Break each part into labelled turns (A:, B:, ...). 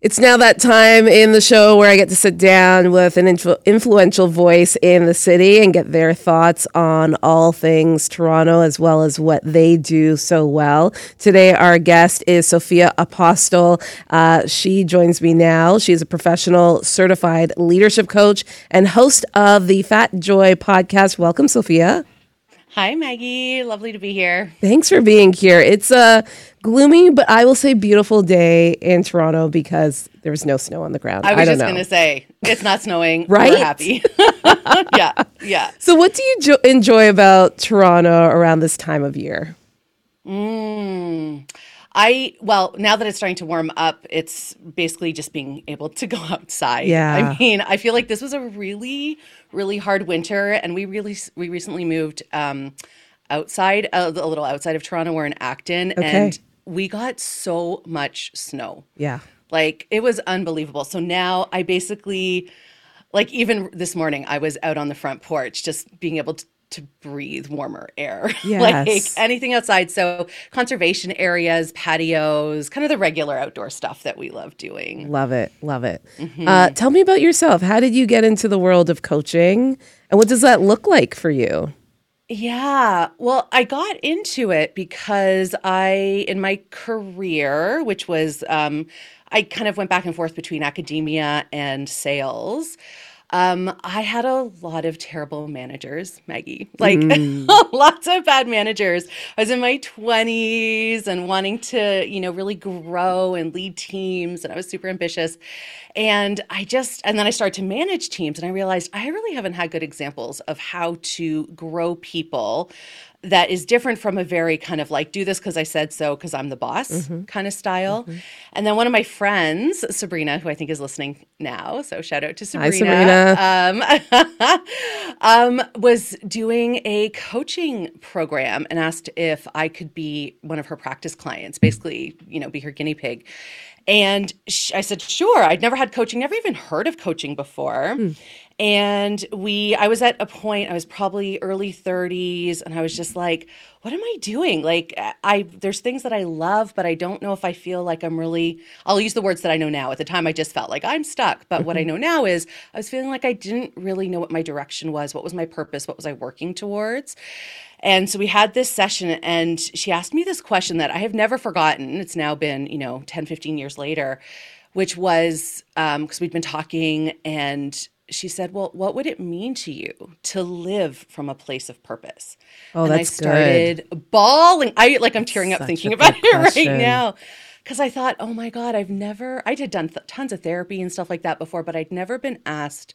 A: It's now that time in the show where I get to sit down with an influ- influential voice in the city and get their thoughts on all things Toronto as well as what they do so well. Today, our guest is Sophia Apostol. Uh, she joins me now. She's a professional certified leadership coach and host of the Fat Joy podcast. Welcome, Sophia.
B: Hi, Maggie. Lovely to be here.
A: Thanks for being here. It's a gloomy, but I will say beautiful day in Toronto because there was no snow on the ground.
B: I was
A: I
B: just going to say it's not snowing.
A: right?
B: We're happy. yeah, yeah.
A: So, what do you jo- enjoy about Toronto around this time of year?
B: Mm. I well, now that it's starting to warm up, it's basically just being able to go outside.
A: Yeah.
B: I mean, I feel like this was a really, really hard winter, and we really we recently moved um, outside uh, a little outside of Toronto. We're in Acton,
A: Okay.
B: and we got so much snow.
A: Yeah.
B: Like it was unbelievable. So now I basically, like even this morning, I was out on the front porch just being able to, to breathe warmer air. like anything outside. So conservation areas, patios, kind of the regular outdoor stuff that we love doing.
A: Love it. Love it.
B: Mm-hmm.
A: Uh, tell me about yourself. How did you get into the world of coaching? And what does that look like for you?
B: Yeah. Well, I got into it because I, in my career, which was, um, I kind of went back and forth between academia and sales. Um, I had a lot of terrible managers, Maggie. Like lots of bad managers. I was in my 20s and wanting to, you know, really grow and lead teams, and I was super ambitious. And I just, and then I started to manage teams, and I realized I really haven't had good examples of how to grow people that is different from a very kind of like do this because I said so because I'm the boss kind of style. And then one of my friends, Sabrina, who I think is listening now, so shout out to Sabrina,
A: Hi,
B: Sabrina, Um, um, was doing a coaching program and asked if I could be one of her practice clients, basically, you know, be her guinea pig. And sh- I said, sure. I'd never had coaching, never even heard of coaching before. And we, I was at a point, I was probably early 30s, and I was just like, what am I doing? Like, I, there's things that I love, but I don't know if I feel like I'm really, I'll use the words that I know now. At the time, I just felt like I'm stuck. But what I know now is I was feeling like I didn't really know what my direction was. What was my purpose? What was I working towards? And so we had this session, and she asked me this question that I have never forgotten. It's now been, you know, 10, 15 years later, which was um, because we'd been talking, and she said, Well, what would it mean to you to live from a place of purpose?
A: Oh,
B: and
A: that's
B: I started bawling. I like I'm tearing up
A: Such
B: thinking about it
A: question.
B: right now. Because I thought, oh my God, I've never, I had done th- tons of therapy and stuff like that before, but I'd never been asked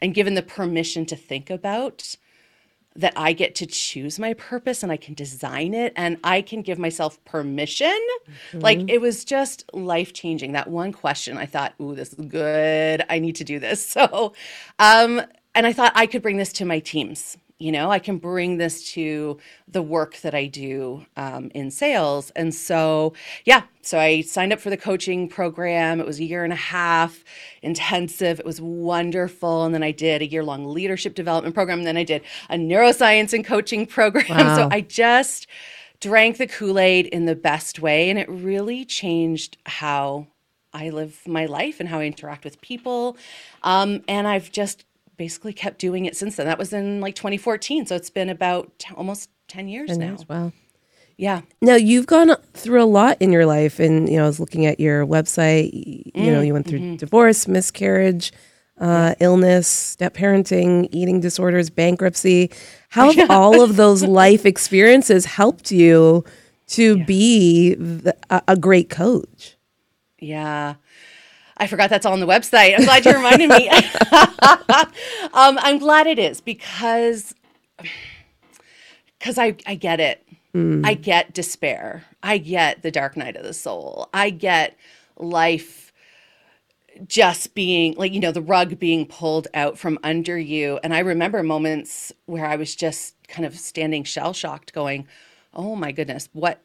B: and given the permission to think about that I get to choose my purpose and I can design it and I can give myself permission. Like it was just life changing. That one question, I thought, ooh, this is good. I need to do this. So, um, and I thought I could bring this to my teams. You know, I can bring this to the work that I do um, in sales. And so, yeah, so I signed up for the coaching program. It was a year and a half intensive. It was wonderful. And then I did a year long leadership development program. And then I did a neuroscience and coaching program.
A: Wow.
B: So I just drank the Kool Aid in the best way. And it really changed how I live my life and how I interact with people. Um, and I've just basically kept doing it since then. That was in like 2014. So it's been about t- almost 10 years
A: And
B: now.
A: as well.
B: Yeah.
A: Now you've gone through a lot in your life, and you know I was looking at your website. You know, you went through divorce, miscarriage, uh, illness, step parenting, eating disorders, bankruptcy. How have all of those life experiences helped you to be the, a, a great coach?
B: Yeah. I forgot that's all on the website. I'm glad you reminded me. um, I'm glad it is because because I, I get it. I get despair. I get the dark night of the soul. I get life just being like, you know, the rug being pulled out from under you. And I remember moments where I was just kind of standing shell shocked, going, oh my goodness, what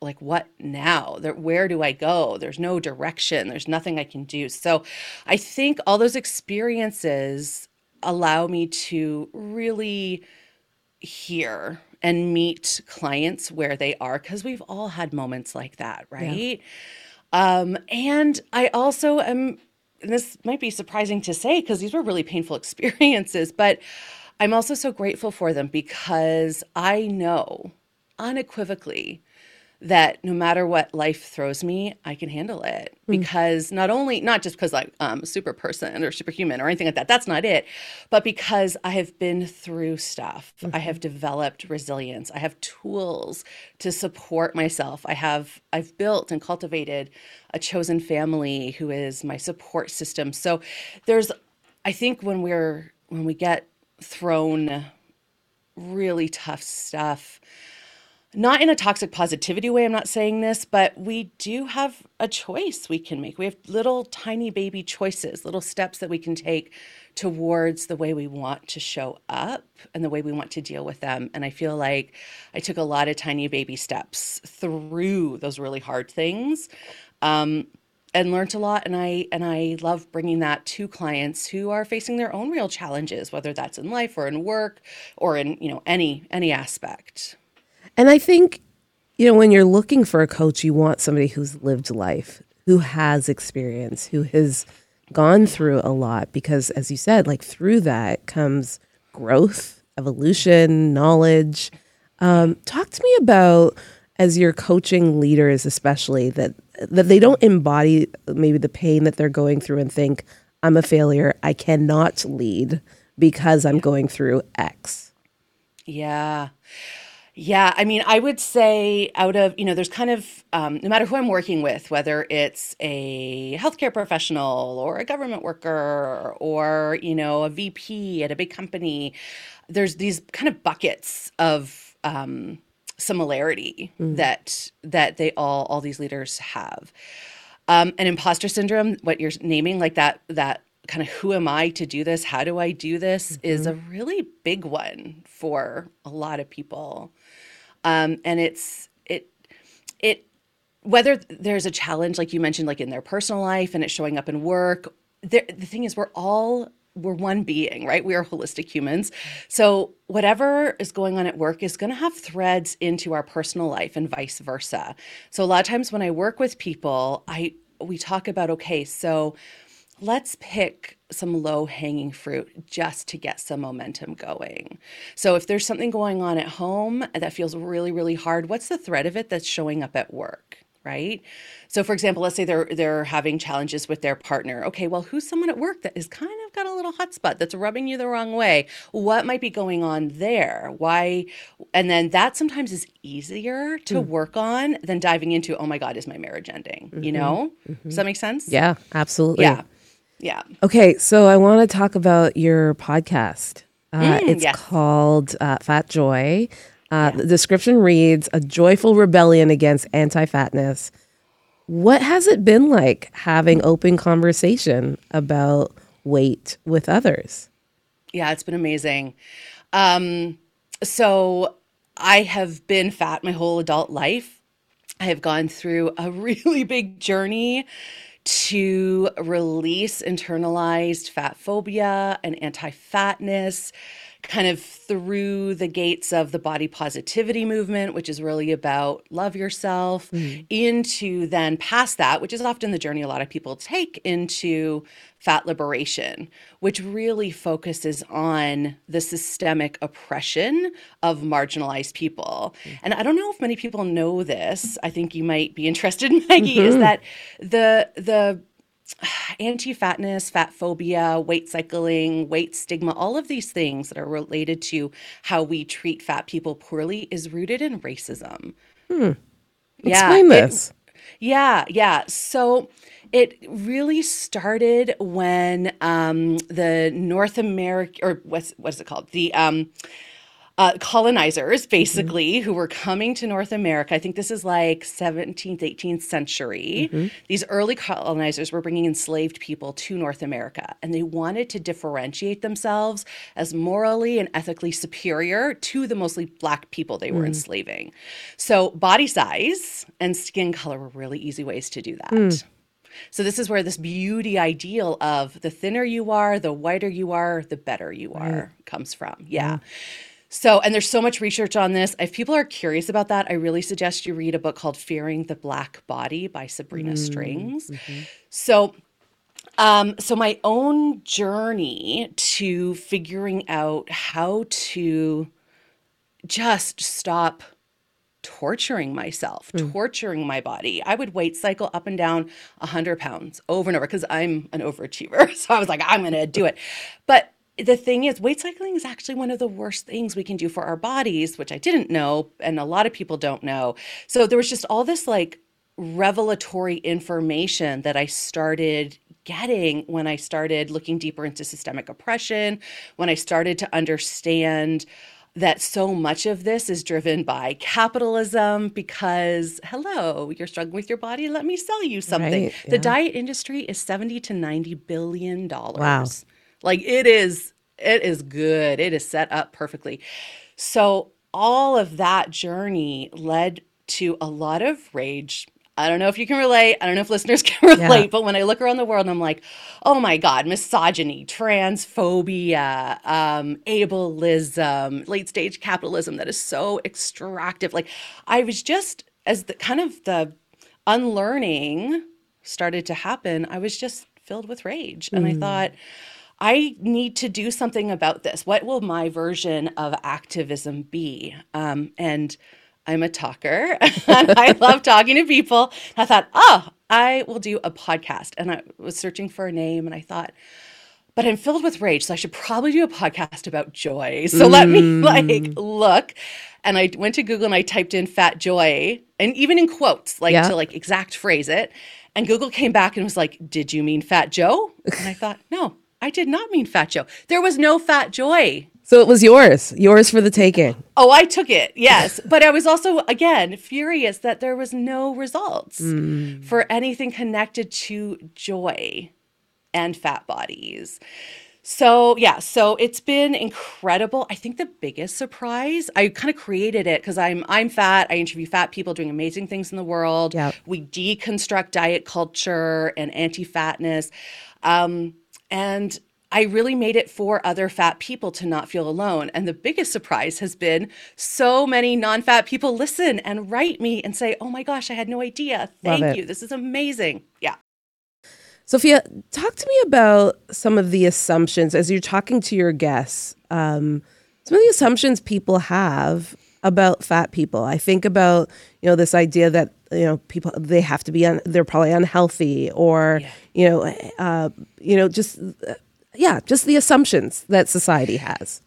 B: like what now? There, where do i go? There's no direction. There's nothing i can do. So i think all those experiences allow me to really hear and meet clients where they are because we've all had moments like that right? Um, and I also am, and this might be surprising to say because these were really painful experiences, but I'm also so grateful for them because I know unequivocally that no matter what life throws me, I can handle it. Mm. Because not only, not just because I'm um, a super person or superhuman or anything like that, that's not it, but because I have been through stuff. Mm-hmm. I have developed resilience. I have tools to support myself. I have, I've built and cultivated a chosen family who is my support system. So there's, I think when we're, when we get thrown really tough stuff, not in a toxic positivity way, I'm not saying this, but we do have a choice we can make. We have little tiny baby choices, little steps that we can take towards the way we want to show up and the way we want to deal with them. And I feel like I took a lot of tiny baby steps through those really hard things. Um, and learned a lot and i and i love bringing that to clients who are facing their own real challenges whether that's in life or in work or in you know any any aspect
A: and I think, you know, when you're looking for a coach, you want somebody who's lived life, who has experience, who has gone through a lot, because as you said, like through that comes growth, evolution, knowledge. Um, talk to me about as you're coaching leaders, especially that that they don't embody maybe the pain that they're going through and think, I'm a failure. I cannot lead because I'm going through X.
B: Yeah. Yeah, I mean, I would say out of, you know, there's kind of, um, no matter who I'm working with, whether it's a healthcare professional or a government worker or, you know, a VP at a big company, there's these kind of buckets of um, similarity mm. that that they all all these leaders have. Um, and imposter syndrome, what you're naming, like that that kind of who am I to do this? How do I do this? Mm-hmm. Is a really big one for a lot of people. Um, and it's it it whether there's a challenge like you mentioned, like in their personal life, and it's showing up in work. The, the thing is, we're all we're one being, right? We are holistic humans. So whatever is going on at work is going to have threads into our personal life and vice versa. So a lot of times when I work with people, I we talk about okay, so let's pick some low hanging fruit just to get some momentum going. So, if there's something going on at home that feels really, really hard, what's the thread of it that's showing up at work? Right. So, for example, let's say they're they're having challenges with their partner. Okay, well, who's someone at work that is kind of got a little hot spot that's rubbing you the wrong way? What might be going on there? Why? And then that sometimes is easier to mm. work on than diving into. Oh my God, is my marriage ending? Mm-hmm. You know? Mm-hmm. Does that make sense?
A: Yeah, absolutely.
B: Yeah. Yeah.
A: Okay, so I want to talk about your podcast. Uh, mm, it's yes. called uh, Fat Joy. Uh, yeah. The description reads A joyful rebellion against anti fatness. What has it been like having open conversation about weight with others?
B: Yeah, it's been amazing. Um, so I have been fat my whole adult life. I have gone through a really big journey to release internalized fat phobia and anti fatness kind of through the gates of the body positivity movement, which is really about love yourself, mm. into then past that, which is often the journey a lot of people take into fat liberation, which really focuses on the systemic oppression of marginalized people. Mm. And I don't know if many people know this. I think you might be interested, Maggie, mm-hmm. is that the the anti-fatness, fat phobia, weight cycling, weight stigma, all of these things that are related to how we treat fat people poorly is rooted in racism.
A: Hmm. Explain yeah, this. It,
B: yeah, yeah. So it really started when um, the North America, or what's what's it called? The um, uh, colonizers, basically, mm-hmm. who were coming to North America. I think this is like 17th, 18th century. Mm-hmm. These early colonizers were bringing enslaved people to North America, and they wanted to differentiate themselves as morally and ethically superior to the mostly black people they were mm. enslaving. So, body size and skin color were really easy ways to do that. Mm. So this is where this beauty ideal of the thinner you are, the whiter you are, the better you are comes from. Yeah. So, and there's so much research on this. If people are curious about that, I really suggest you read a book called Fearing the Black Body by Sabrina mm, Strings. Mm-hmm. So, um, so my own journey to figuring out how to just stop torturing myself, mm. torturing my body. I would weight cycle up and down 100 pounds over and over because I'm an overachiever. So I was like, I'm going to do it. But the thing is, weight cycling is actually one of the worst things we can do for our bodies, which I didn't know. And a lot of people don't know. So there was just all this like revelatory information that I started getting when I started looking deeper into systemic oppression, when I started to understand that so much of this is driven by capitalism because hello you're struggling with your body let me sell you something
A: Right,
B: the diet industry is 70 to 90 billion dollars
A: Wow.
B: Like it is it is good it is set up perfectly so all of that journey led to a lot of rage I don't know if you can relate. I don't know if listeners can relate, but when I look around the world, I'm like, oh my God, misogyny, transphobia, um, ableism, late stage capitalism that is so extractive. Like, I was just, as the kind of the unlearning started to happen, I was just filled with rage. And I thought, I need to do something about this. What will my version of activism be? Um, and I'm a talker and I love talking to people. I thought, oh, I will do a podcast. And I was searching for a name and I thought, but I'm filled with rage, so I should probably do a podcast about joy. So let me like look. And I went to Google and I typed in fat joy and even in quotes, like
A: Yeah.
B: to like exact phrase it. And Google came back and was like, Did you mean fat Joe? And I thought, No, I did not mean fat Joe. There was no fat joy.
A: So it was yours, yours for the taking.
B: Oh, I took it, yes. but I was also, again, furious that there was no results for anything connected to joy and fat bodies. So, yeah, so it's been incredible. I think the biggest surprise, I kind of created it because I'm I'm fat. I interview fat people doing amazing things in the world.
A: Yeah.
B: We deconstruct diet culture and anti-fatness. Um, and I really made it for other fat people to not feel alone. And the biggest surprise has been so many non fat people listen and write me and say, Oh my gosh, I had no idea. Thank you. This is amazing. Yeah.
A: Sophia, talk to me about some of the assumptions as you're talking to your guests. Um, some of the assumptions people have about fat people. I think about you know this idea that you know people they have to be un, they're probably unhealthy or you know uh, you know just uh, yeah just the assumptions that society has.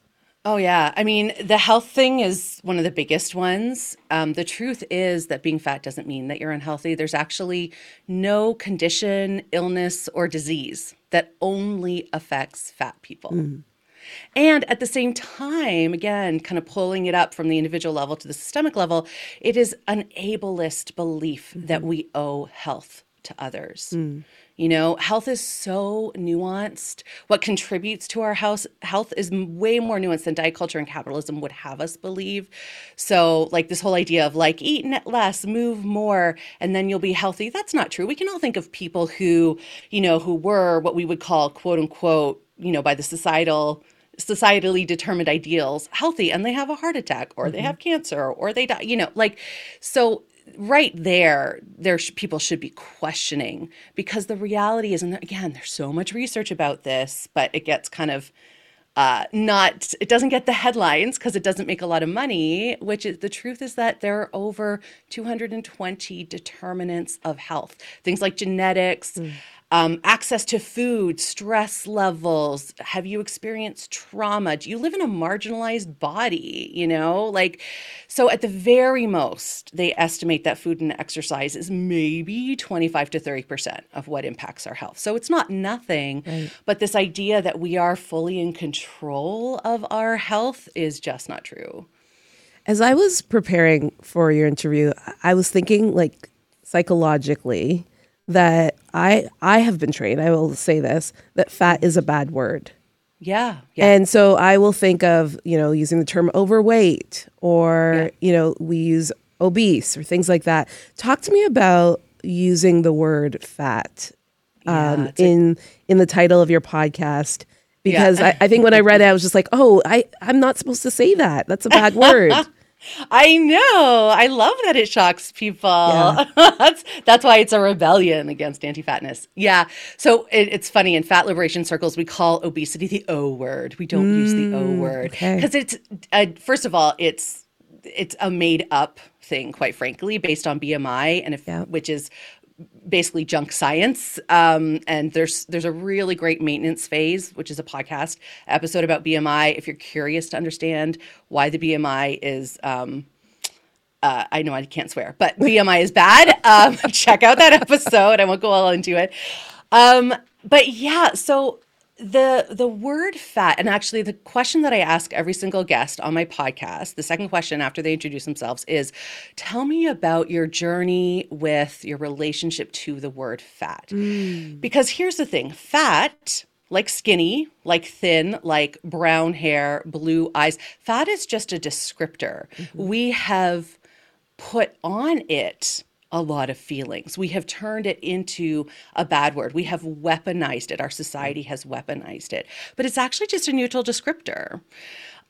B: Oh, yeah. I mean, the health thing is one of the biggest ones. Um, the truth is that being fat doesn't mean that you're unhealthy. There's actually no condition, illness, or disease that only affects fat people. And at the same time, again, kind of pulling it up from the individual level to the systemic level, it is an ableist belief mm-hmm. that we owe health to others. Mm. You know, health is so nuanced. What contributes to our house health is way more nuanced than diet culture and capitalism would have us believe. So, like this whole idea of like eat less, move more, and then you'll be healthy. That's not true. We can all think of people who, you know, who were what we would call quote unquote, you know, by the societal societally determined ideals healthy and they have a heart attack or they have cancer or they die you know like so right there there sh- people should be questioning because the reality is and again there's so much research about this but it gets kind of uh, not it doesn't get the headlines because it doesn't make a lot of money which is the truth is that there are over 220 determinants of health. Things like genetics um, access to food stress levels. Have you experienced trauma? Do you live in a marginalized body you know? Like so at the very most they estimate that food and exercise is maybe 25 to 30 percent of what impacts our health. So it's not nothing but this idea that we are fully in control of our health is just not true.
A: As I was preparing for your interview, I was thinking like psychologically that I I have been trained, I will say this, that fat is a bad word.
B: yeah yeah
A: And so I will think of, you know, using the term overweight or, you know, we use obese or things like that. Talk to me about using the word fat um,
B: Yeah, it's a-
A: in in the title of your podcast because I, I think when I read it, I was just like, oh, I, I'm not supposed to say that. That's a bad word.
B: I know. I love that it shocks people. Yeah. that's that's why it's a rebellion against anti-fatness. Yeah. So it, it's funny in fat liberation circles we call obesity the O word. We don't mm, use the O mm, word because okay. it's uh, first of all it's it's a made up thing, quite frankly, based on BMI, and if yeah. which is basically junk science. Um, and there's there's a really great maintenance phase, which is a podcast episode about BMI. If you're curious to understand why the BMI is. Um, uh, I know I can't swear, but BMI is bad. Um, check out that episode. I won't go all into it. Um, but yeah, so the the word fat and actually the question that i ask every single guest on my podcast the second question after they introduce themselves is tell me about your journey with your relationship to the word fat mm. because here's the thing fat like skinny like thin like brown hair blue eyes fat is just a descriptor mm-hmm. we have put on it a lot of feelings. We have turned it into a bad word. We have weaponized it. Our society has weaponized it. But it's actually just a neutral descriptor.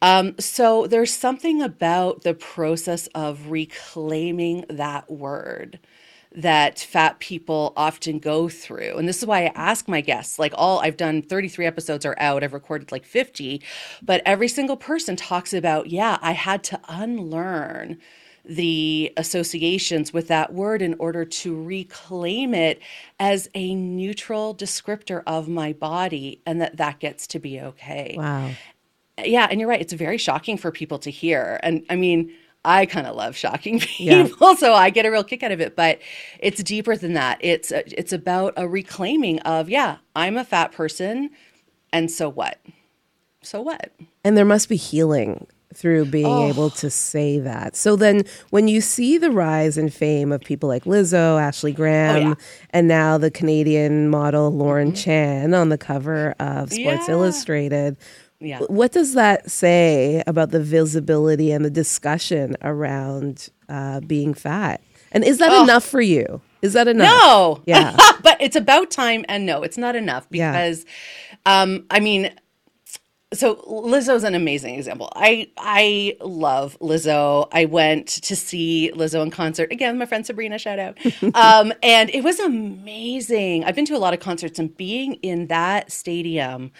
B: Um, so there's something about the process of reclaiming that word that fat people often go through. And this is why I ask my guests, like all I've done 33 episodes are out, I've recorded like 50, but every single person talks about, yeah, I had to unlearn the associations with that word in order to reclaim it as a neutral descriptor of my body and that that gets to be okay.
A: Wow.
B: Yeah, and you're right. It's very shocking for people to hear. And I mean, I kind of love shocking people, yeah. so I get a real kick out of it. But it's deeper than that. It's a, it's about a reclaiming of yeah, I'm a fat person, and so what? So what?
A: And there must be healing through being oh. able to say that. So then when you see the rise in fame of people like Lizzo, Ashley Graham, oh, yeah. and now the Canadian model Lauren mm-hmm. Chan on the cover of Sports yeah. Illustrated, yeah. what does that say about the visibility and the discussion around uh, being fat? And is that oh. enough for you? Is that enough?
B: No. Yeah. but it's about time and no, it's not enough because yeah. um I mean so Lizzo's an amazing example. I I love Lizzo. I went to see Lizzo in concert again. My friend Sabrina, shout out. um, and it was amazing. I've been to a lot of concerts, and being in that stadium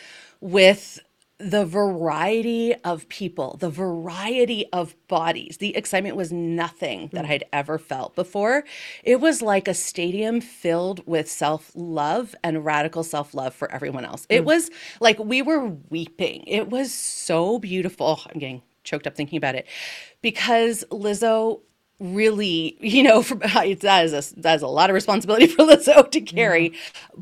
B: with the variety of people, the variety of bodies. The excitement was nothing that I'd ever felt before. It was like a stadium filled with self love and radical self love for everyone else. It mm. was like we were weeping. It was so beautiful. I'm getting choked up thinking about it because Lizzo really, you know, for, that is a that is a lot of responsibility for Lizzo to carry.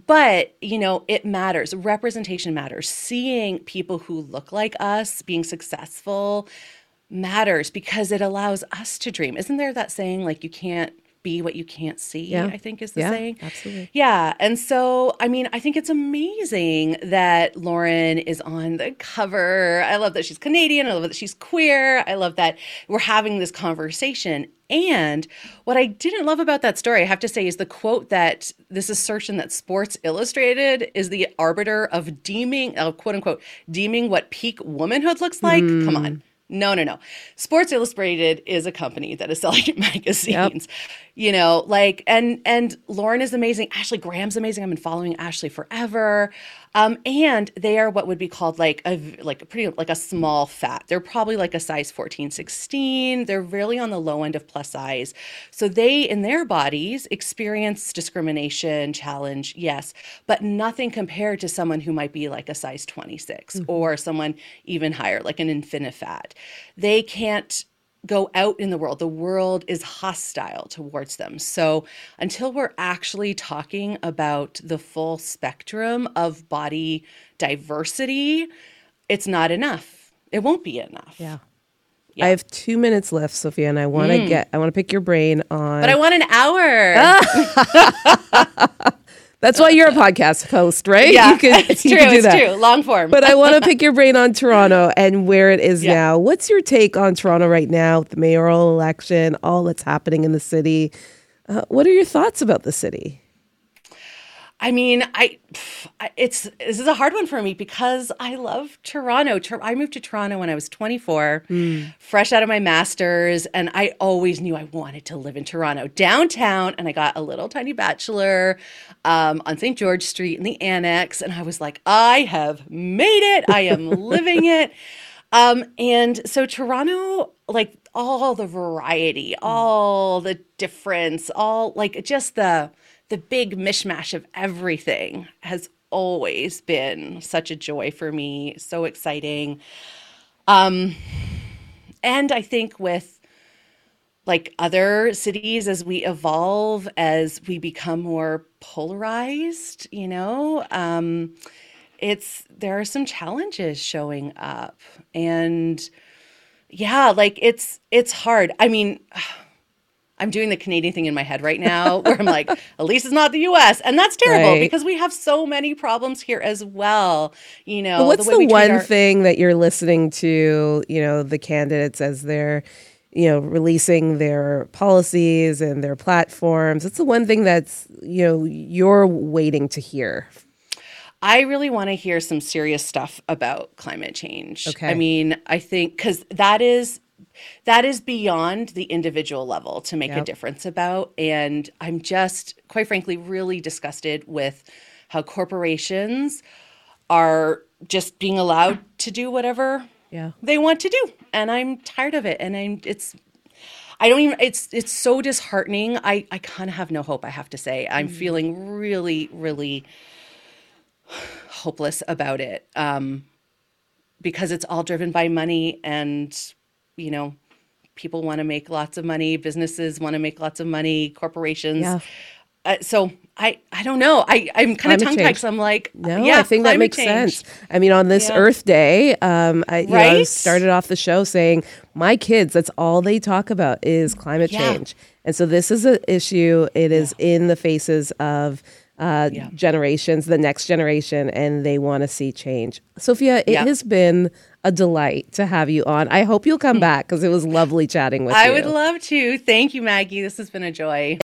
B: But you know, it matters. Representation matters. Seeing people who look like us being successful matters because it allows us to dream. Isn't there that saying like you can't be what you can't see, yeah. I think is the
A: yeah,
B: saying.
A: Absolutely.
B: Yeah. And so, I mean, I think it's amazing that Lauren is on the cover. I love that she's Canadian. I love that she's queer. I love that we're having this conversation. And what I didn't love about that story, I have to say, is the quote that this assertion that Sports Illustrated is the arbiter of deeming, uh, quote unquote, deeming what peak womanhood looks like. Mm. Come on no, no, no. Sports Illustrated is a company that is selling magazines. Yep. You know, like and and Lauren is amazing. Ashley Graham's amazing. I've been following Ashley forever. Um, and they are what would be called like a like a pretty like a small fat. They're probably like a size 14, 16. They're really on the low end of plus size. So they in their bodies experience discrimination, challenge, yes, but nothing compared to someone who might be like a size 26 mm-hmm. or someone even higher, like an infinifat. They can't go out in the world. The world is hostile towards them. So until we're actually talking about the full spectrum of body diversity, it's not enough. It won't be enough.
A: Yeah. Yeah. I have two minutes left, Sophia, and I want to mm. get, I want to pick your brain on.
B: But I want an
A: hour. That's why you're a podcast host, right?
B: Yeah, you can, it's true. It's that. true. Long form.
A: but I want to pick your brain on Toronto and where it is yeah. now. What's your take on Toronto right now? The mayoral election, all that's happening in the city. Uh, what are your thoughts about the city?
B: I mean, I it's this is a hard one for me because I love Toronto. I moved to Toronto when I was 24, mm. fresh out of my masters, and I always knew I wanted to live in Toronto downtown. And I got a little tiny bachelor um, on St. George Street in the annex, and I was like, I have made it. I am living it. Um, and so Toronto, like all the variety, mm. all the difference, all like just the the big mishmash of everything has always been such a joy for me, so exciting. Um, and I think with like other cities, as we evolve, as we become more polarized, you know, um, it's there are some challenges showing up, and yeah, like it's it's hard. I mean. I'm doing the Canadian thing in my head right now where I'm like, at least it's not the US. And that's terrible right. because we have so many problems here as well. You know,
A: but what's the, the one our- thing that you're listening to, you know, the candidates as they're you know releasing their policies and their platforms it's the one thing that's you know you're waiting to hear
B: I really want to hear some serious stuff about climate change. Okay. I mean, I think because that is that is beyond the individual level to make yep. a difference about. And I'm just, quite frankly, really disgusted with how corporations are just being allowed to do whatever yeah. they want to do. And I'm tired of it. And I'm, it's, I don't even it's it's so disheartening. I I kind of have no hope, I have to say. I'm mm feeling really really hopeless about it. Um because it's all driven by money and you know, people want to make lots of money, businesses want to make lots of money, corporations. Yeah. Uh, so I, I don't know. I, I'm kind of tongue tied I'm like,
A: no, yeah, I think that makes change. sense. I mean, on this yeah. Earth Day, um, I, right? know, started off the show saying my kids, that's all they talk about is climate yeah. change. And so this is an issue. It is yeah. in the faces of uh, generations, the next generation, and they want to see change. Sophia, it has been a delight to have you on. I hope you'll come hmm. back because it was lovely chatting with
B: I
A: you.
B: I would love to. Thank you, Maggie. This has been a joy.